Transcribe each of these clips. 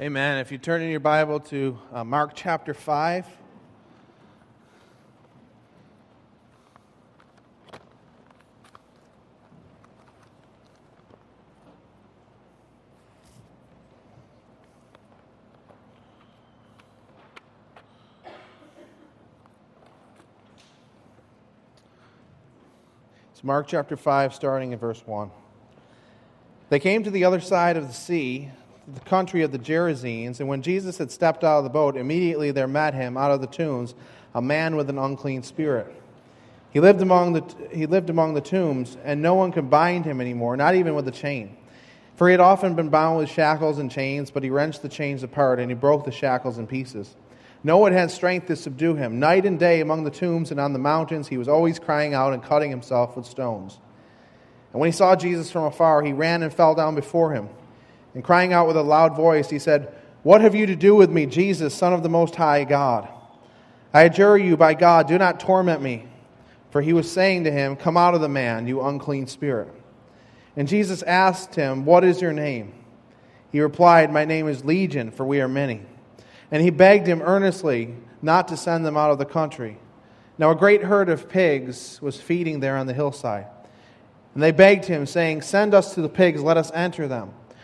Amen. If you turn in your Bible to uh, Mark chapter 5. It's Mark chapter 5, starting in verse 1. They came to the other side of the sea the country of the Gerasenes, and when Jesus had stepped out of the boat, immediately there met him out of the tombs a man with an unclean spirit. He lived among the, he lived among the tombs, and no one could bind him anymore, not even with a chain. For he had often been bound with shackles and chains, but he wrenched the chains apart, and he broke the shackles in pieces. No one had strength to subdue him. Night and day among the tombs and on the mountains, he was always crying out and cutting himself with stones. And when he saw Jesus from afar, he ran and fell down before him. And crying out with a loud voice, he said, What have you to do with me, Jesus, Son of the Most High God? I adjure you by God, do not torment me. For he was saying to him, Come out of the man, you unclean spirit. And Jesus asked him, What is your name? He replied, My name is Legion, for we are many. And he begged him earnestly not to send them out of the country. Now a great herd of pigs was feeding there on the hillside. And they begged him, saying, Send us to the pigs, let us enter them.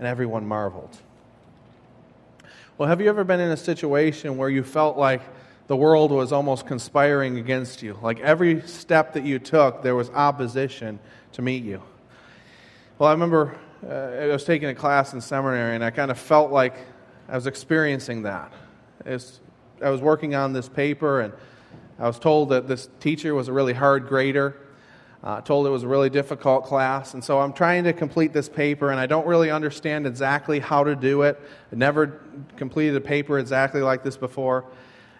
and everyone marveled. Well, have you ever been in a situation where you felt like the world was almost conspiring against you? Like every step that you took, there was opposition to meet you. Well, I remember uh, I was taking a class in seminary, and I kind of felt like I was experiencing that. I was working on this paper, and I was told that this teacher was a really hard grader uh, told it was a really difficult class, and so I'm trying to complete this paper, and I don't really understand exactly how to do it. I never completed a paper exactly like this before,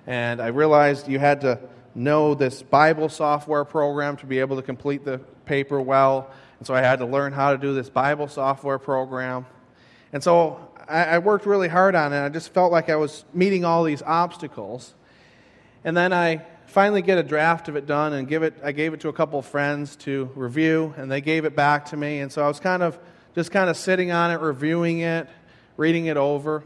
and I realized you had to know this Bible software program to be able to complete the paper well, and so I had to learn how to do this Bible software program. And so I, I worked really hard on it. I just felt like I was meeting all these obstacles. And then I finally get a draft of it done and give it i gave it to a couple of friends to review and they gave it back to me. And so i was kind of just kind of sitting on it reviewing it reading it over.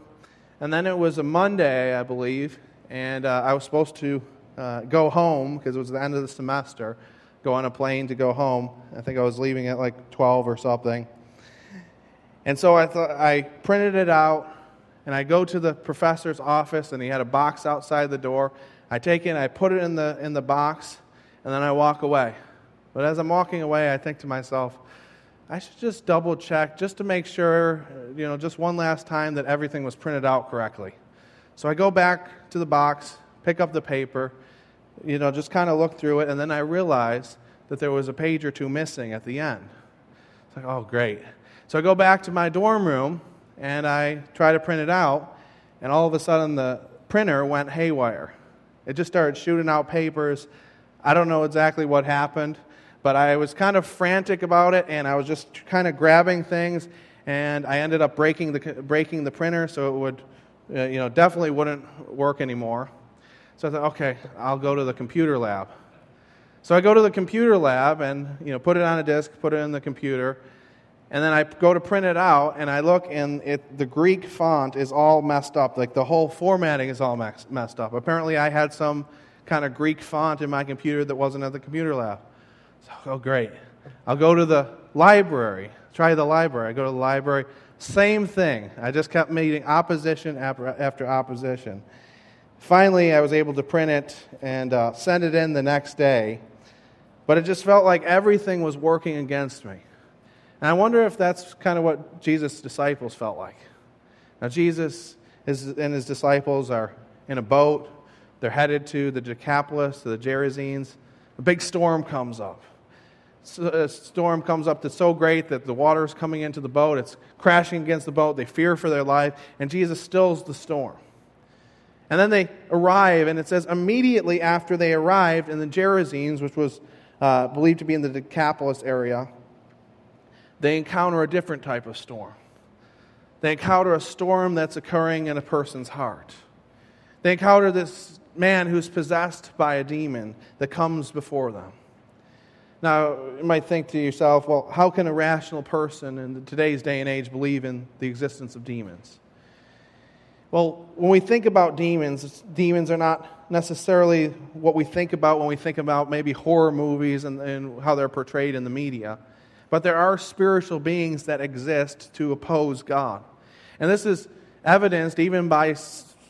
And then it was a monday i believe and uh, i was supposed to uh, go home because it was the end of the semester go on a plane to go home. I think i was leaving at like 12 or something. And so i thought i printed it out and i go to the professor's office and he had a box outside the door I take it, I put it in the, in the box, and then I walk away. But as I'm walking away, I think to myself, I should just double check just to make sure, you know, just one last time that everything was printed out correctly. So I go back to the box, pick up the paper, you know, just kind of look through it, and then I realize that there was a page or two missing at the end. It's like, oh, great. So I go back to my dorm room and I try to print it out, and all of a sudden the printer went haywire. It just started shooting out papers. I don't know exactly what happened, but I was kind of frantic about it, and I was just kind of grabbing things, and I ended up breaking the, breaking the printer so it would, uh, you know, definitely wouldn't work anymore. So I thought, okay, I'll go to the computer lab. So I go to the computer lab and, you know, put it on a disk, put it in the computer, and then I go to print it out, and I look, and it, the Greek font is all messed up. Like the whole formatting is all messed up. Apparently, I had some kind of Greek font in my computer that wasn't at the computer lab. So, oh, great. I'll go to the library. Try the library. I go to the library. Same thing. I just kept meeting opposition after opposition. Finally, I was able to print it and uh, send it in the next day, but it just felt like everything was working against me. And I wonder if that's kind of what Jesus' disciples felt like. Now, Jesus and his disciples are in a boat. They're headed to the Decapolis, to the Gerasenes. A big storm comes up. A storm comes up that's so great that the water is coming into the boat. It's crashing against the boat. They fear for their life, and Jesus stills the storm. And then they arrive, and it says immediately after they arrived in the Gerasenes, which was uh, believed to be in the Decapolis area, they encounter a different type of storm. They encounter a storm that's occurring in a person's heart. They encounter this man who's possessed by a demon that comes before them. Now, you might think to yourself, well, how can a rational person in today's day and age believe in the existence of demons? Well, when we think about demons, demons are not necessarily what we think about when we think about maybe horror movies and, and how they're portrayed in the media. But there are spiritual beings that exist to oppose God. And this is evidenced even by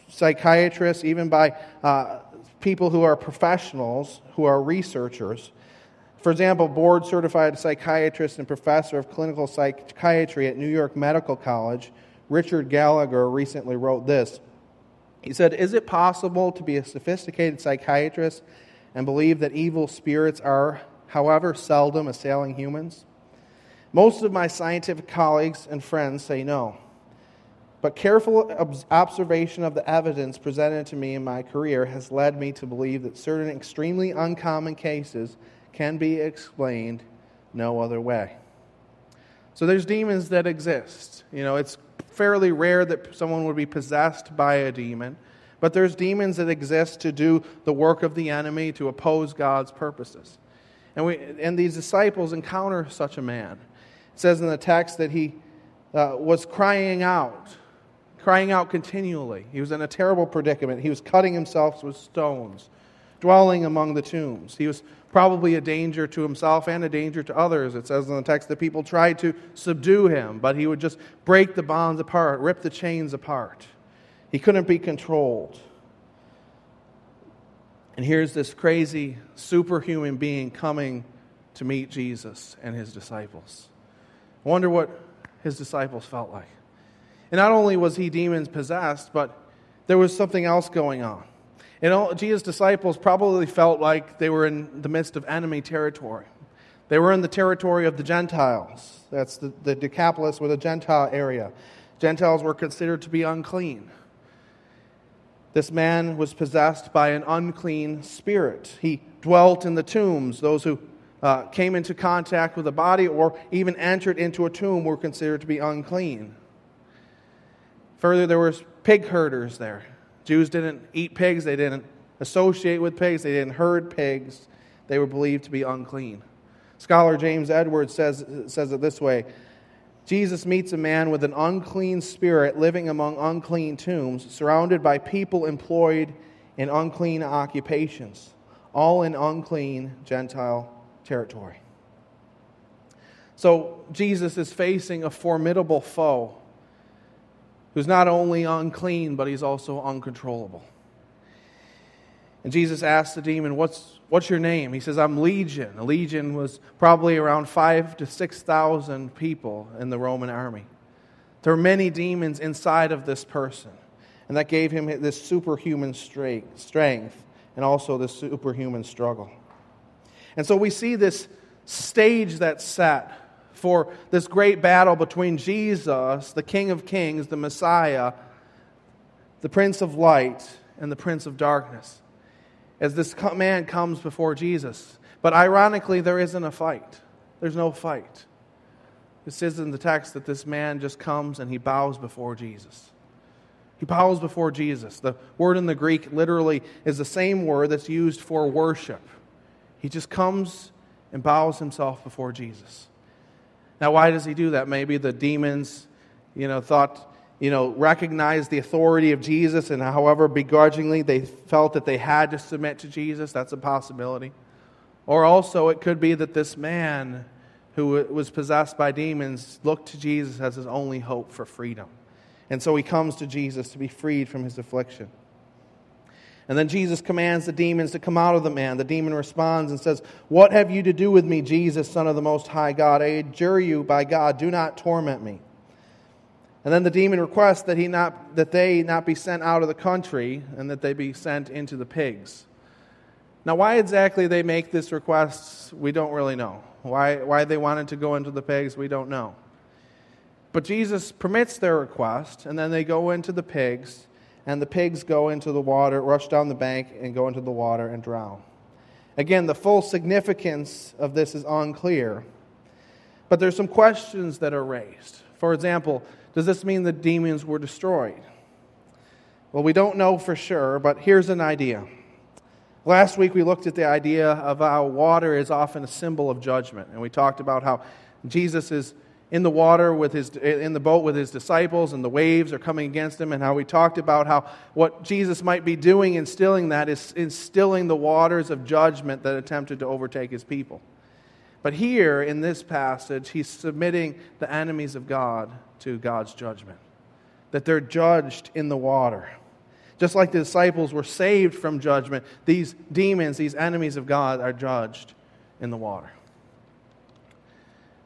psychiatrists, even by uh, people who are professionals, who are researchers. For example, board certified psychiatrist and professor of clinical psychiatry at New York Medical College, Richard Gallagher, recently wrote this. He said, Is it possible to be a sophisticated psychiatrist and believe that evil spirits are, however seldom, assailing humans? Most of my scientific colleagues and friends say no. But careful observation of the evidence presented to me in my career has led me to believe that certain extremely uncommon cases can be explained no other way. So there's demons that exist. You know, it's fairly rare that someone would be possessed by a demon, but there's demons that exist to do the work of the enemy to oppose God's purposes. And, we, and these disciples encounter such a man. Says in the text that he uh, was crying out, crying out continually. He was in a terrible predicament. He was cutting himself with stones, dwelling among the tombs. He was probably a danger to himself and a danger to others. It says in the text that people tried to subdue him, but he would just break the bonds apart, rip the chains apart. He couldn't be controlled. And here's this crazy, superhuman being coming to meet Jesus and his disciples. I wonder what his disciples felt like. And not only was he demons possessed, but there was something else going on. And all, Jesus' disciples probably felt like they were in the midst of enemy territory. They were in the territory of the Gentiles. That's the, the Decapolis was a Gentile area. Gentiles were considered to be unclean. This man was possessed by an unclean spirit. He dwelt in the tombs. Those who uh, came into contact with a body or even entered into a tomb were considered to be unclean. Further, there were pig herders there. Jews didn't eat pigs, they didn't associate with pigs, they didn't herd pigs. They were believed to be unclean. Scholar James Edwards says, says it this way Jesus meets a man with an unclean spirit living among unclean tombs, surrounded by people employed in unclean occupations, all in unclean Gentile territory. So Jesus is facing a formidable foe who's not only unclean, but he's also uncontrollable. And Jesus asked the demon, What's, what's your name? He says, I'm Legion. A legion was probably around five to 6,000 people in the Roman army. There were many demons inside of this person. And that gave him this superhuman strength and also this superhuman struggle. And so we see this stage that's set for this great battle between Jesus, the King of Kings, the Messiah, the Prince of Light, and the Prince of Darkness, as this man comes before Jesus. But ironically, there isn't a fight. There's no fight. It says in the text that this man just comes and he bows before Jesus. He bows before Jesus. The word in the Greek literally is the same word that's used for worship. He just comes and bows himself before Jesus. Now, why does he do that? Maybe the demons, you know, thought, you know, recognized the authority of Jesus, and however begrudgingly they felt that they had to submit to Jesus. That's a possibility. Or also, it could be that this man who was possessed by demons looked to Jesus as his only hope for freedom. And so he comes to Jesus to be freed from his affliction. And then Jesus commands the demons to come out of the man. The demon responds and says, What have you to do with me, Jesus, Son of the Most High God? I adjure you by God, do not torment me. And then the demon requests that, he not, that they not be sent out of the country and that they be sent into the pigs. Now, why exactly they make this request, we don't really know. Why, why they wanted to go into the pigs, we don't know. But Jesus permits their request, and then they go into the pigs and the pigs go into the water, rush down the bank, and go into the water and drown. Again, the full significance of this is unclear, but there's some questions that are raised. For example, does this mean the demons were destroyed? Well, we don't know for sure, but here's an idea. Last week we looked at the idea of how water is often a symbol of judgment, and we talked about how Jesus is in the water with his in the boat with his disciples and the waves are coming against him and how we talked about how what Jesus might be doing instilling that is instilling the waters of judgment that attempted to overtake his people. But here in this passage he's submitting the enemies of God to God's judgment. That they're judged in the water. Just like the disciples were saved from judgment, these demons, these enemies of God are judged in the water.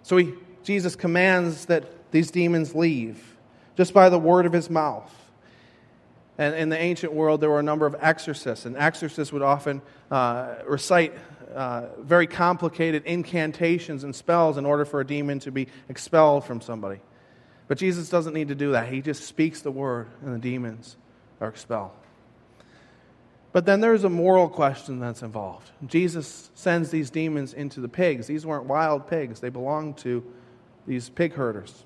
So he Jesus commands that these demons leave just by the word of his mouth. And in the ancient world, there were a number of exorcists, and exorcists would often uh, recite uh, very complicated incantations and spells in order for a demon to be expelled from somebody. But Jesus doesn't need to do that. He just speaks the word, and the demons are expelled. But then there's a moral question that's involved. Jesus sends these demons into the pigs. These weren't wild pigs, they belonged to these pig herders.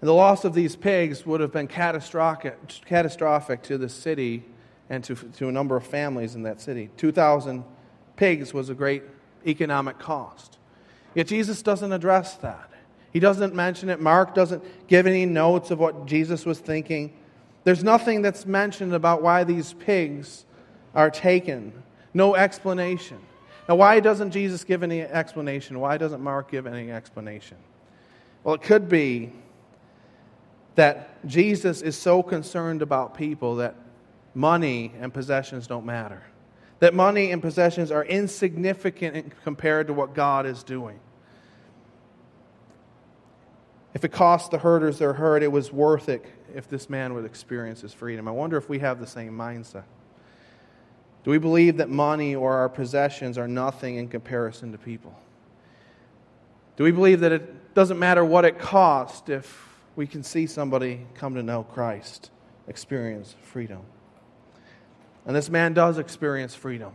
And the loss of these pigs would have been catastrophic, to the city and to, to a number of families in that city. 2,000 pigs was a great economic cost. Yet Jesus doesn't address that. He doesn't mention it. Mark doesn't give any notes of what Jesus was thinking. There's nothing that's mentioned about why these pigs are taken, no explanation. Now, why doesn't Jesus give any explanation? Why doesn't Mark give any explanation? Well, it could be that Jesus is so concerned about people that money and possessions don't matter. That money and possessions are insignificant compared to what God is doing. If it cost the herders their herd, it was worth it if this man would experience his freedom. I wonder if we have the same mindset. Do we believe that money or our possessions are nothing in comparison to people? Do we believe that it doesn't matter what it costs if we can see somebody come to know Christ, experience freedom? And this man does experience freedom.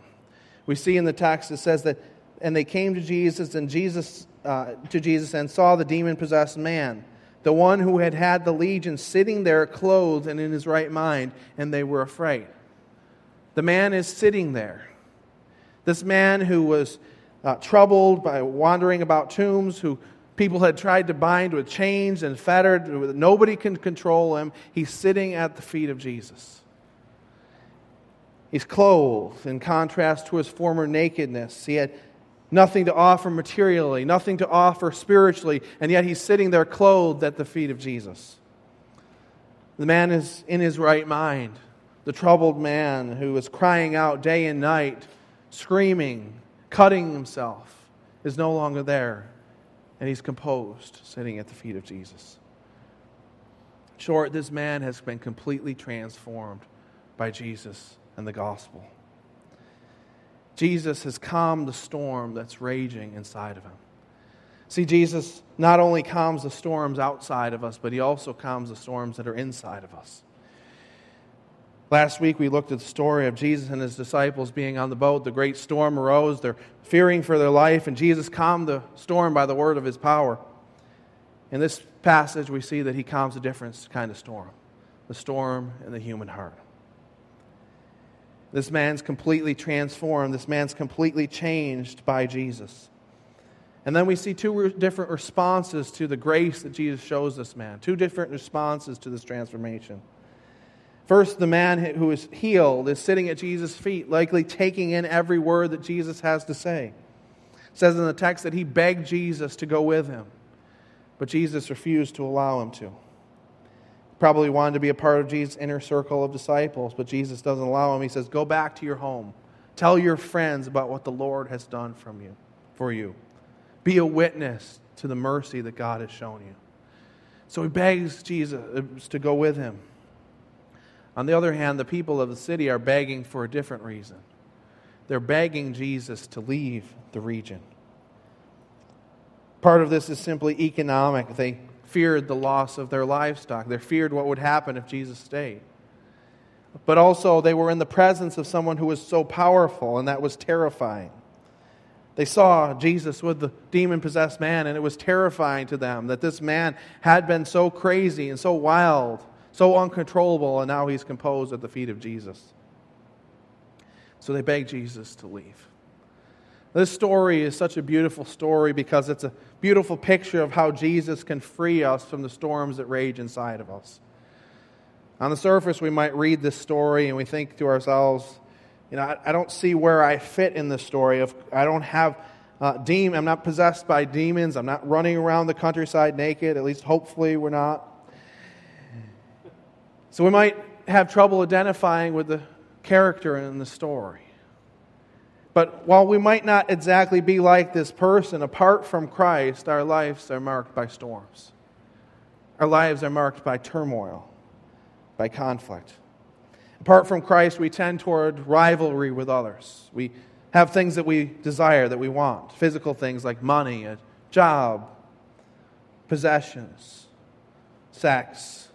We see in the text it says that, and they came to Jesus and Jesus uh, to Jesus and saw the demon possessed man, the one who had had the legion, sitting there clothed and in his right mind, and they were afraid. The man is sitting there. This man who was uh, troubled by wandering about tombs, who people had tried to bind with chains and fettered, nobody can control him. He's sitting at the feet of Jesus. He's clothed in contrast to his former nakedness. He had nothing to offer materially, nothing to offer spiritually, and yet he's sitting there clothed at the feet of Jesus. The man is in his right mind the troubled man who was crying out day and night, screaming, cutting himself, is no longer there, and he's composed, sitting at the feet of Jesus. Short, this man has been completely transformed by Jesus and the gospel. Jesus has calmed the storm that's raging inside of him. See, Jesus not only calms the storms outside of us, but he also calms the storms that are inside of us. Last week we looked at the story of Jesus and his disciples being on the boat. The great storm arose. They're fearing for their life, and Jesus calmed the storm by the word of his power. In this passage, we see that he calms a different kind of storm the storm in the human heart. This man's completely transformed. This man's completely changed by Jesus. And then we see two different responses to the grace that Jesus shows this man, two different responses to this transformation. First, the man who is healed is sitting at Jesus' feet, likely taking in every word that Jesus has to say. It says in the text that he begged Jesus to go with him, but Jesus refused to allow him to. Probably wanted to be a part of Jesus' inner circle of disciples, but Jesus doesn't allow him. He says, Go back to your home. Tell your friends about what the Lord has done from you, for you. Be a witness to the mercy that God has shown you. So he begs Jesus to go with him. On the other hand, the people of the city are begging for a different reason. They're begging Jesus to leave the region. Part of this is simply economic. They feared the loss of their livestock, they feared what would happen if Jesus stayed. But also, they were in the presence of someone who was so powerful, and that was terrifying. They saw Jesus with the demon possessed man, and it was terrifying to them that this man had been so crazy and so wild, so uncontrollable, and now he's composed at the feet of Jesus. So they begged Jesus to leave. This story is such a beautiful story because it's a beautiful picture of how Jesus can free us from the storms that rage inside of us. On the surface, we might read this story and we think to ourselves, you know, I, I don't see where I fit in this story. If I don't have uh, demon, I'm not possessed by demons. I'm not running around the countryside naked. At least, hopefully, we're not. So we might have trouble identifying with the character in the story. But while we might not exactly be like this person, apart from Christ, our lives are marked by storms. Our lives are marked by turmoil, by conflict. Apart from Christ, we tend toward rivalry with others. We have things that we desire, that we want physical things like money, a job, possessions, sex,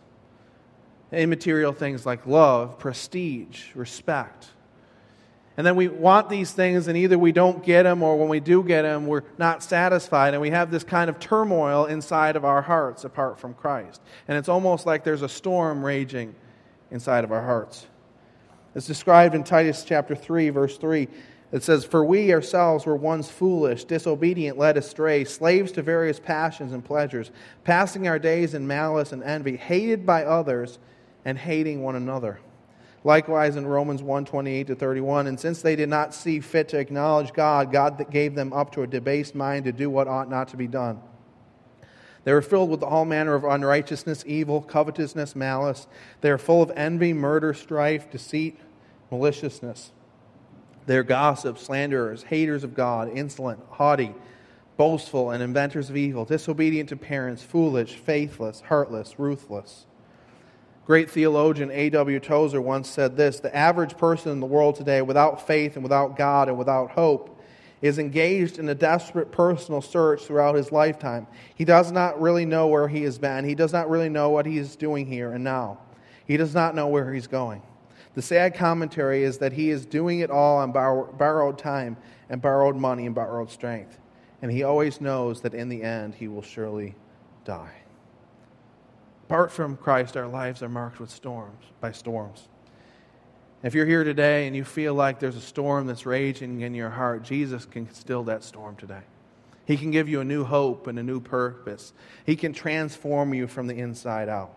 immaterial things like love, prestige, respect. And then we want these things, and either we don't get them, or when we do get them, we're not satisfied. And we have this kind of turmoil inside of our hearts apart from Christ. And it's almost like there's a storm raging inside of our hearts. It's described in Titus chapter 3, verse 3. It says, For we ourselves were once foolish, disobedient, led astray, slaves to various passions and pleasures, passing our days in malice and envy, hated by others, and hating one another. Likewise in Romans 1 28 to 31, and since they did not see fit to acknowledge God, God gave them up to a debased mind to do what ought not to be done. They were filled with all manner of unrighteousness, evil, covetousness, malice. They are full of envy, murder, strife, deceit, maliciousness. They are gossips, slanderers, haters of God, insolent, haughty, boastful, and inventors of evil, disobedient to parents, foolish, faithless, heartless, ruthless. Great theologian A.W. Tozer once said this The average person in the world today, without faith and without God and without hope, is engaged in a desperate personal search throughout his lifetime. He does not really know where he has been. He does not really know what he is doing here and now. He does not know where he's going. The sad commentary is that he is doing it all on borrowed time and borrowed money and borrowed strength. And he always knows that in the end he will surely die. Apart from Christ, our lives are marked with storms, by storms. If you're here today and you feel like there's a storm that's raging in your heart, Jesus can still that storm today. He can give you a new hope and a new purpose. He can transform you from the inside out.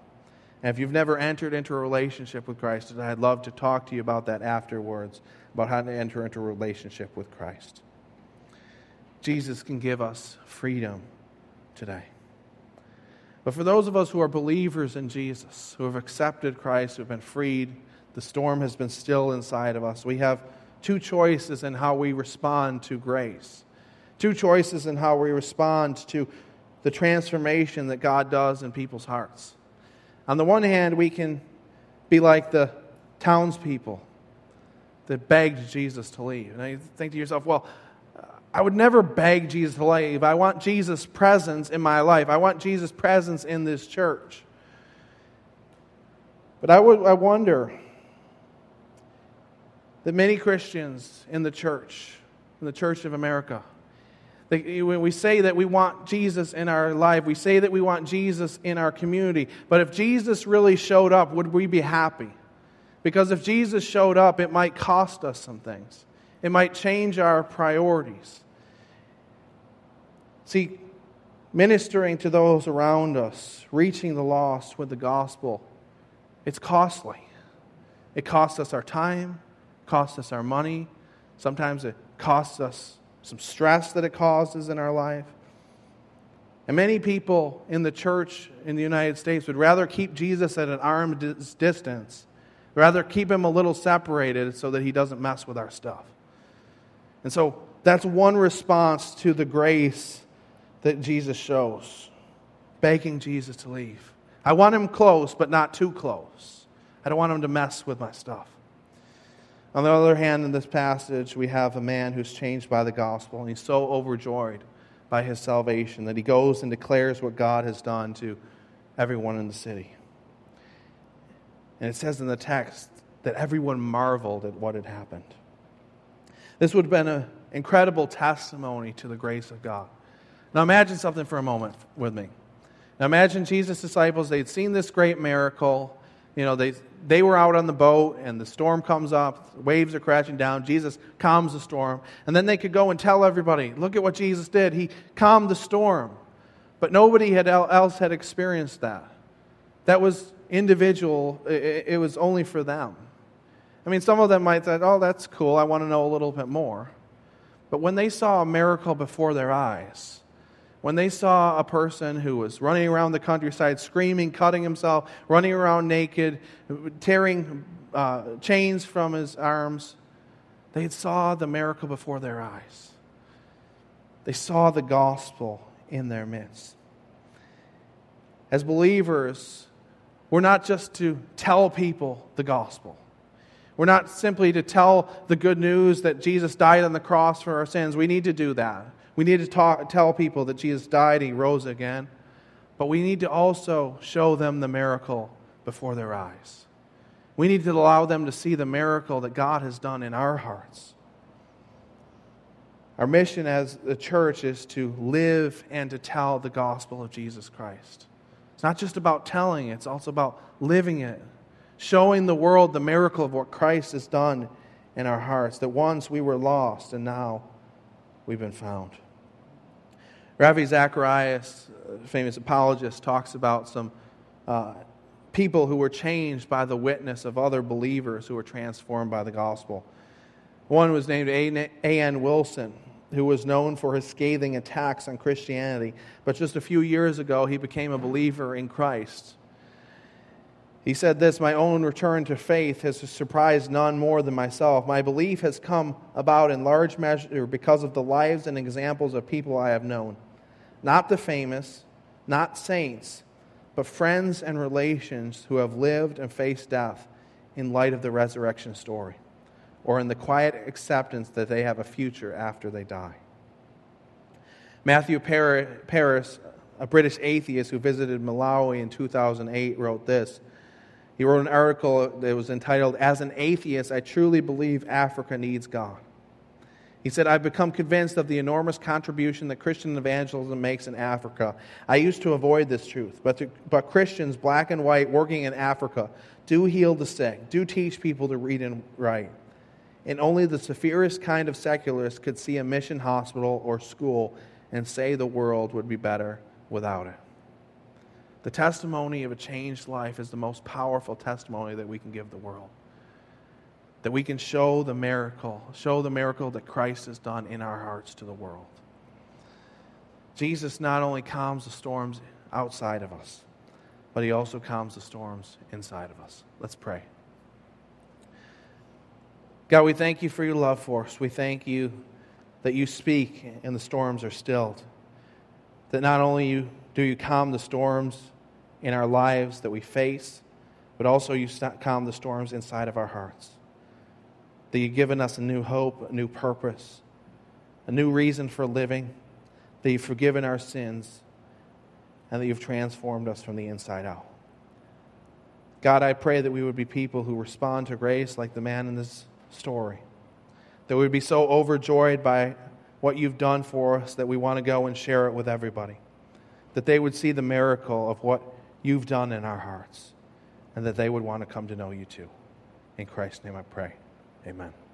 And if you've never entered into a relationship with Christ, I'd love to talk to you about that afterwards, about how to enter into a relationship with Christ. Jesus can give us freedom today. But for those of us who are believers in Jesus, who have accepted Christ, who have been freed, the storm has been still inside of us. We have two choices in how we respond to grace, two choices in how we respond to the transformation that God does in people's hearts. On the one hand, we can be like the townspeople that begged Jesus to leave. And you think to yourself, well, I would never beg Jesus to leave. I want Jesus' presence in my life. I want Jesus' presence in this church. But I, would, I wonder that many Christians in the church, in the Church of America, when we say that we want Jesus in our life, we say that we want Jesus in our community. But if Jesus really showed up, would we be happy? Because if Jesus showed up, it might cost us some things. It might change our priorities. See, ministering to those around us, reaching the lost with the gospel, it's costly. It costs us our time, costs us our money. Sometimes it costs us some stress that it causes in our life. And many people in the church in the United States would rather keep Jesus at an arm's distance, rather keep him a little separated so that he doesn't mess with our stuff. And so that's one response to the grace that Jesus shows, begging Jesus to leave. I want him close, but not too close. I don't want him to mess with my stuff. On the other hand, in this passage, we have a man who's changed by the gospel, and he's so overjoyed by his salvation that he goes and declares what God has done to everyone in the city. And it says in the text that everyone marveled at what had happened. This would have been an incredible testimony to the grace of God. Now imagine something for a moment with me. Now imagine Jesus' disciples, they'd seen this great miracle. You know, they, they were out on the boat and the storm comes up, waves are crashing down. Jesus calms the storm. And then they could go and tell everybody, look at what Jesus did. He calmed the storm. But nobody had, else had experienced that. That was individual, it, it was only for them. I mean, some of them might think, oh, that's cool, I want to know a little bit more. But when they saw a miracle before their eyes, when they saw a person who was running around the countryside, screaming, cutting himself, running around naked, tearing uh, chains from his arms, they saw the miracle before their eyes. They saw the gospel in their midst. As believers, we're not just to tell people the gospel. We're not simply to tell the good news that Jesus died on the cross for our sins. We need to do that. We need to talk, tell people that Jesus died, he rose again. But we need to also show them the miracle before their eyes. We need to allow them to see the miracle that God has done in our hearts. Our mission as the church is to live and to tell the gospel of Jesus Christ. It's not just about telling, it's also about living it, showing the world the miracle of what Christ has done in our hearts, that once we were lost and now we've been found. Ravi Zacharias, famous apologist, talks about some uh, people who were changed by the witness of other believers who were transformed by the gospel. One was named A.N. Wilson, who was known for his scathing attacks on Christianity, but just a few years ago he became a believer in Christ. He said this My own return to faith has surprised none more than myself. My belief has come about in large measure because of the lives and examples of people I have known not the famous, not saints, but friends and relations who have lived and faced death in light of the resurrection story, or in the quiet acceptance that they have a future after they die. Matthew Parris, a British atheist who visited Malawi in 2008, wrote this. He wrote an article that was entitled, As an Atheist, I Truly Believe Africa Needs God. He said, I've become convinced of the enormous contribution that Christian evangelism makes in Africa. I used to avoid this truth, but, to, but Christians, black and white, working in Africa, do heal the sick, do teach people to read and write. And only the severest kind of secularist could see a mission hospital or school and say the world would be better without it. The testimony of a changed life is the most powerful testimony that we can give the world that we can show the miracle, show the miracle that Christ has done in our hearts to the world. Jesus not only calms the storms outside of us, but he also calms the storms inside of us. Let's pray. God, we thank you for your love for us. We thank you that you speak and the storms are stilled. That not only do you calm the storms in our lives that we face, but also you calm the storms inside of our hearts that you've given us a new hope, a new purpose, a new reason for living, that you've forgiven our sins, and that you've transformed us from the inside out. God, I pray that we would be people who respond to grace like the man in this story, that we would be so overjoyed by what you've done for us that we want to go and share it with everybody, that they would see the miracle of what you've done in our hearts, and that they would want to come to know you too. In Christ's name I pray. Amen.